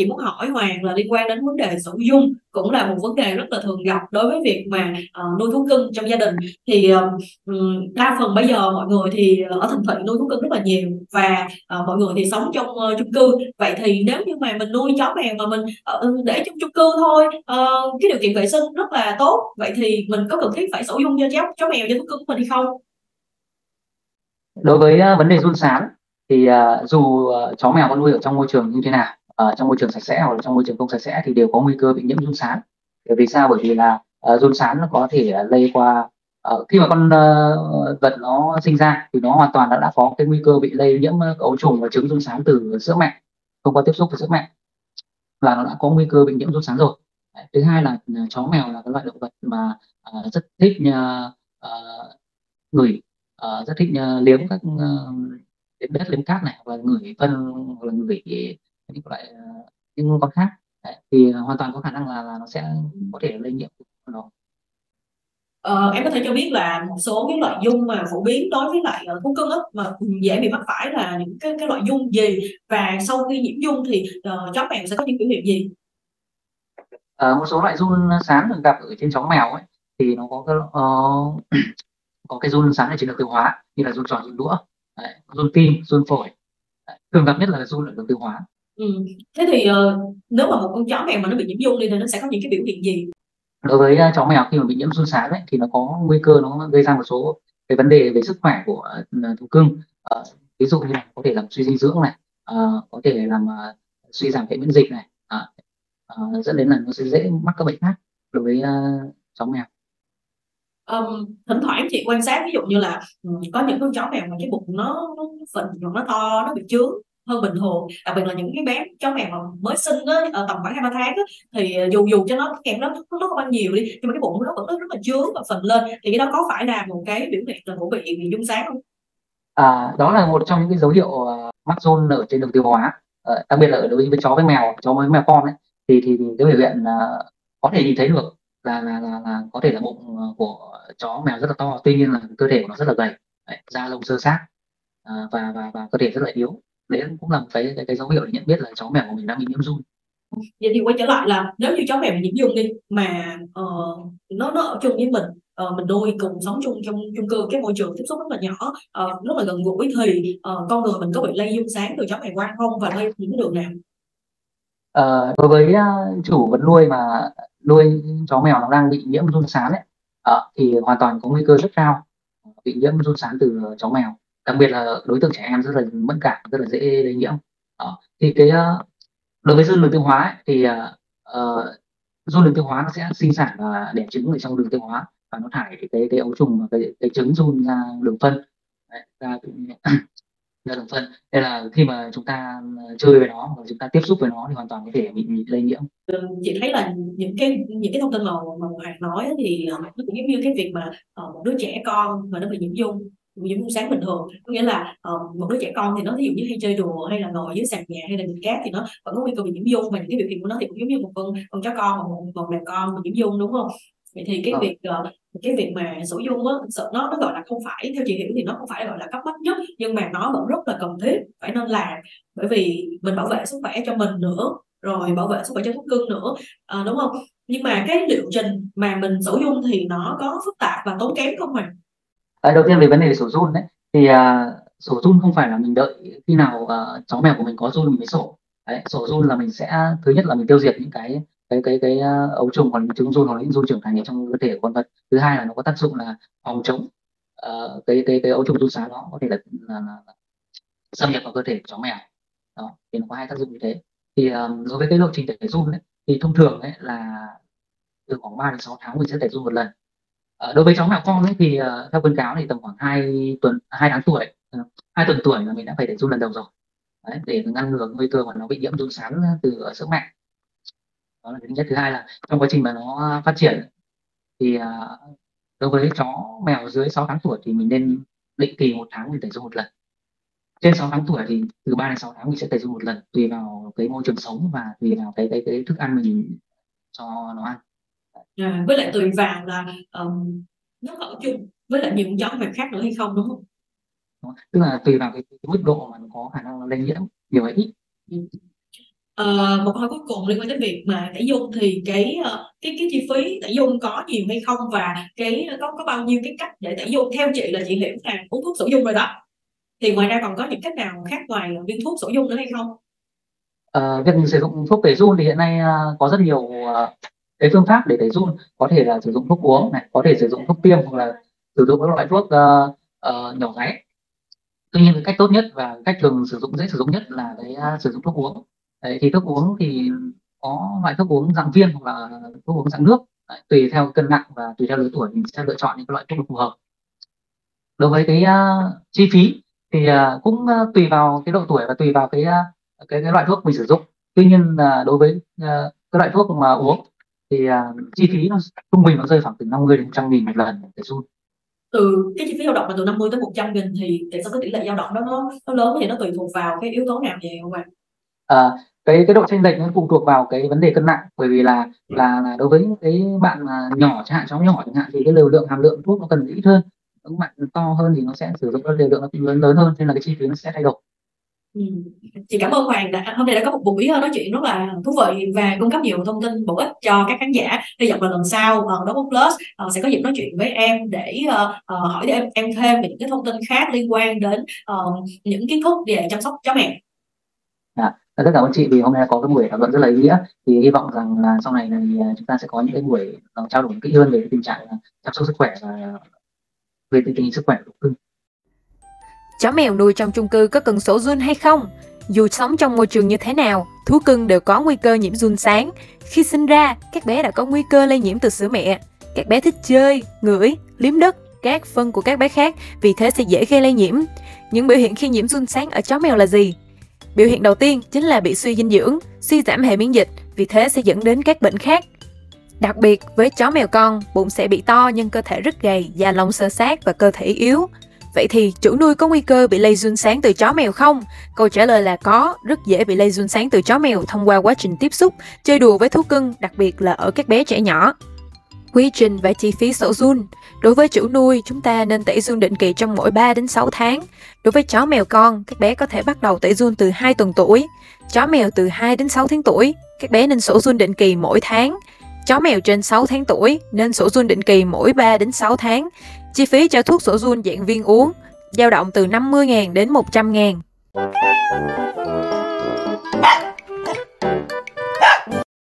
chị muốn hỏi Hoàng là liên quan đến vấn đề sử dung cũng là một vấn đề rất là thường gặp đối với việc mà uh, nuôi thú cưng trong gia đình. Thì um, đa phần bây giờ mọi người thì ờ, ở thành thị nuôi thú cưng rất là nhiều và uh, mọi người thì sống trong uh, chung cư. Vậy thì nếu như mà mình nuôi chó mèo mà mình uh, để trong chung cư thôi uh, cái điều kiện vệ sinh rất là tốt vậy thì mình có cần thiết phải sử dung cho chó chó mèo cho thú cưng của mình hay không? Đối với uh, vấn đề run sán thì uh, dù uh, chó mèo có nuôi ở trong môi trường như thế nào uh, trong môi trường sạch sẽ hoặc là trong môi trường không sạch sẽ thì đều có nguy cơ bị nhiễm run sán. Bởi vì sao? Bởi vì là uh, run sán nó có thể uh, lây qua uh, khi mà con uh, vật nó sinh ra thì nó hoàn toàn đã, đã có cái nguy cơ bị lây nhiễm ấu trùng và trứng run sán từ sữa mẹ không qua tiếp xúc với sữa mẹ là nó đã có nguy cơ bị nhiễm run sán rồi. Thứ hai là chó mèo là cái loại động vật mà uh, rất thích uh, uh, uh, rất thích uh, liếm các uh, đất liếm cát này và người ngửi phân hoặc là ngửi những loại những con khác. Đấy, thì hoàn toàn có khả năng là, là nó sẽ có thể lây nhiễm nó Ờ, em có thể cho biết là một số cái loại dung mà phổ biến đối với lại uh, thú cưng á mà dễ bị mắc phải là những cái cái loại dung gì? Và sau khi nhiễm dung thì uh, chó mèo sẽ có những biểu hiện gì? Ờ, một số loại run sán được gặp ở trên chó mèo ấy thì nó có cái uh, có cái run sán ở trên đường tiêu hóa như là run tròn run đũa Đấy, run tim run phổi. Đấy, thường gặp nhất là run ở đường tiêu hóa ừ. thế thì uh, nếu mà một con chó mèo mà nó bị nhiễm run thì nó sẽ có những cái biểu hiện gì? Đối với uh, chó mèo khi mà bị nhiễm run sán ấy, thì nó có nguy cơ nó gây ra một số cái vấn đề về sức khỏe của uh, thú cưng. Uh, ví dụ như là có thể làm suy dinh dưỡng này uh, có thể làm uh, suy giảm hệ miễn dịch này uh, uh, dẫn đến là nó sẽ dễ mắc các bệnh khác đối với uh, chó mèo. Um, thỉnh thoảng chị quan sát ví dụ như là um, có những con chó mèo mà cái bụng nó nó phình hoặc nó to nó bị chướng hơn bình thường. Đặc biệt là những cái bé chó mèo mà mới sinh đó, ở ờ, tầm khoảng hai ba tháng đó, thì ờ, dù dù cho nó kẹt nó nó, không ăn nhiều đi nhưng mà cái bụng nó vẫn rất là chướng và phình lên. Thì cái đó có phải là một cái biểu hiện là của bị bị dung sáng không? À, đó là một trong những cái dấu hiệu uh, mắc zone ở trên đường tiêu hóa. Uh, đặc biệt là ở đối với chó với mèo chó với mèo con ấy thì thì, thì cái biểu hiện uh, có thể nhìn thấy được là là là, là có thể là bụng của chó mèo rất là to tuy nhiên là cơ thể của nó rất là gầy. Da lông sơ sát à, và và và cơ thể rất là yếu đấy cũng là một cái cái, cái dấu hiệu để nhận biết là chó mèo của mình đang bị nhiễm run. Vậy thì quay trở lại là nếu như chó mèo bị nhiễm run đi mà uh, nó nó ở chung với mình uh, mình nuôi cùng sống chung trong chung cư cái môi trường tiếp xúc rất là nhỏ uh, rất là gần gũi thì uh, con người mình có bị lây dung sáng từ chó mèo qua không và lây những đường nào? Uh, đối với uh, chủ vật nuôi mà nuôi chó mèo nó đang bị nhiễm run sán ấy uh, thì hoàn toàn có nguy cơ rất cao bị nhiễm run sán từ chó mèo đặc biệt là đối tượng trẻ em rất là mẫn cảm rất là dễ lây nhiễm. Uh, thì cái ờ, đối với dương đường tiêu hóa ấy, thì uh, run đường tiêu hóa nó sẽ sinh sản và đẻ trứng ở trong đường tiêu hóa và nó thải cái cái ấu trùng và cái, cái trứng run ra đường phân. Đấy, ra ra đường phân. Nên là khi mà chúng ta ờ, chơi với nó hoặc chúng ta tiếp xúc với nó thì hoàn toàn có thể bị, bị lây nhiễm. Vâng, chị thấy là những cái những cái thông tin mà mà Hoàng nói thì nó cũng giống như cái việc mà một đứa trẻ con mà nó bị nhiễm dung nhiễm dung sáng bình thường. Có nghĩa là uh, một đứa trẻ con thì nó ví dụ như hay chơi đùa hay là ngồi dưới sàn nhà hay là nhìn cát thì nó vẫn có nguy cơ bị nhiễm dung. Và những cái biểu hiện của nó thì cũng giống như một con con chó con một con mèo con bị nhiễm dung đúng không? Vậy thì cái ờ. việc uh, cái việc mà sử dụng á sợ nó nó gọi là không phải theo chị hiểu thì nó không phải gọi là cấp bách nhất nhưng mà nó vẫn rất là cần thiết phải nên làm. Bởi vì mình bảo vệ sức khỏe cho mình nữa rồi bảo vệ sức khỏe cho thú cưng nữa à, đúng không? Nhưng mà cái liệu trình mà mình sử dụng thì nó có phức tạp và tốn kém không à, Ờ, đầu tiên về vấn đề sổ run đấy thì à, sổ run không phải là mình đợi khi nào à, chó mèo của mình có run mình mới sổ. Đấy, sổ run là mình sẽ thứ nhất là mình tiêu diệt những cái cái cái cái à, ấu trùng hoặc trứng run hoặc những run trưởng thành ở trong cơ thể của con vật. Thứ hai là nó có tác dụng là phòng chống uh, cái cái cái ấu trùng run xá nó có thể là, là, là, là xâm nhập vào cơ thể của chó mèo. Đó thì nó có hai tác dụng như thế. Thì um, đối với cái lộ trình tẩy run ấy, thì thông thường ấy là từ khoảng 3 đến 6 tháng mình sẽ tẩy run một lần. Ờ, đối với chó mèo con ấy thì uh, theo khuyến cáo thì tầm khoảng 2 tuần hai tháng tuổi ờ, hai uh, tuần tuổi là mình đã phải tẩy run lần đầu rồi. Đấy, để ngăn ngừa nguy cơ mà nó bị nhiễm run sán từ sữa mẹ đó là thứ nhất. Thứ hai là trong quá trình mà nó phát triển thì uh, đối với chó mèo dưới 6 tháng tuổi thì mình nên định kỳ một tháng mình tẩy run một lần. Trên 6 tháng tuổi thì từ 3 đến 6 tháng mình sẽ tẩy run một lần tùy vào cái môi trường sống và tùy vào cái cái cái thức ăn mình cho nó ăn à, với lại tùy vào là um, nó ở chung với lại những chó mèo khác nữa hay không đúng không? Tức là tùy vào cái, cái mức độ mà nó có khả năng lây nhiễm nhiều hay ít ừ. Ờ, một câu hỏi cuối cùng liên quan tới việc mà tẩy dung thì cái ờ, cái cái chi phí tẩy dung có nhiều hay không và cái có có bao nhiêu cái cách để tẩy dung? Theo chị là chị hiểu là uống thuốc sổ dung rồi đó. Thì ngoài ra còn có những cách nào khác ngoài viên thuốc sổ dung nữa hay không? Ờ, việc sử dụng thuốc tẩy run thì hiện nay có rất nhiều cái phương pháp để đẩy run có thể là sử dụng thuốc uống này có thể sử dụng thuốc tiêm hoặc là sử dụng các loại thuốc uh, uh, nhỏ gáy tuy nhiên cái cách tốt nhất và cách thường sử dụng dễ sử dụng nhất là cái uh, sử dụng thuốc uống. Đấy, thì thuốc uống thì có loại thuốc uống dạng viên hoặc là thuốc uống dạng nước. Đấy, tùy theo cân nặng và tùy theo lứa tuổi mình sẽ lựa chọn những cái loại thuốc phù hợp. Đối với cái uh, chi phí thì uh, cũng uh, tùy vào cái độ tuổi và tùy vào cái uh, cái, cái loại thuốc mình sử dụng. Tuy nhiên uh, đối với uh, cái loại thuốc mà uống thì uh, chi phí nó trung bình nó rơi khoảng từ 50 đến 100 nghìn một lần để run. Từ cái chi phí dao động là từ 50 tới 100 nghìn thì tại sao cái tỷ lệ dao động đó nó nó lớn thì nó tùy thuộc vào cái yếu tố nào vậy không ạ? À, cái cái độ chênh lệch nó phụ thuộc vào cái vấn đề cân nặng. Bởi vì là là, là đối với cái bạn mà nhỏ chẳng hạn cháu nhỏ chẳng hạn thì cái liều lượng hàm lượng thuốc nó cần ít hơn. Những bạn to hơn thì nó sẽ sử dụng cái liều lượng nó lớn lớn hơn nên là cái chi phí nó sẽ thay đổi Ừ. Chị cảm ơn Hoàng đã à, hôm nay đã có một buổi ờ, nói chuyện rất là thú vị và cung cấp nhiều thông tin bổ ích cho các khán giả. Hy vọng là lần sau uh, Double Plus uh, sẽ có dịp nói chuyện với em để uh, uh, hỏi em em thêm về những cái thông tin khác liên quan đến uh, những kiến thức về chăm sóc chó mèo. À, rất cảm ơn chị vì hôm nay có cái buổi thảo luận rất là ý nghĩa thì hy vọng rằng là sau này này chúng ta sẽ có những cái buổi trao đổi kỹ hơn về cái tình trạng chăm sóc sức khỏe và về tình hình sức khỏe của cưng. Chó mèo nuôi trong chung cư có cần sổ run hay không? Dù sống trong môi trường như thế nào, thú cưng đều có nguy cơ nhiễm run sáng. Khi sinh ra, các bé đã có nguy cơ lây nhiễm từ sữa mẹ. Các bé thích chơi, ngửi, liếm đất, các phân của các bé khác, vì thế sẽ dễ gây lây nhiễm. Những biểu hiện khi nhiễm run sáng ở chó mèo là gì? Biểu hiện đầu tiên chính là bị suy dinh dưỡng, suy giảm hệ miễn dịch, vì thế sẽ dẫn đến các bệnh khác. Đặc biệt với chó mèo con, bụng sẽ bị to nhưng cơ thể rất gầy, da lông sơ sát và cơ thể yếu. Vậy thì chủ nuôi có nguy cơ bị lây run sáng từ chó mèo không? Câu trả lời là có, rất dễ bị lây run sáng từ chó mèo thông qua quá trình tiếp xúc, chơi đùa với thú cưng, đặc biệt là ở các bé trẻ nhỏ. Quy trình và chi phí sổ run Đối với chủ nuôi, chúng ta nên tẩy run định kỳ trong mỗi 3 đến 6 tháng. Đối với chó mèo con, các bé có thể bắt đầu tẩy run từ 2 tuần tuổi. Chó mèo từ 2 đến 6 tháng tuổi, các bé nên sổ run định kỳ mỗi tháng. Chó mèo trên 6 tháng tuổi, nên sổ run định kỳ mỗi 3 đến 6 tháng. Chi phí cho thuốc sổ run dạng viên uống, dao động từ 50.000 đến 100.000.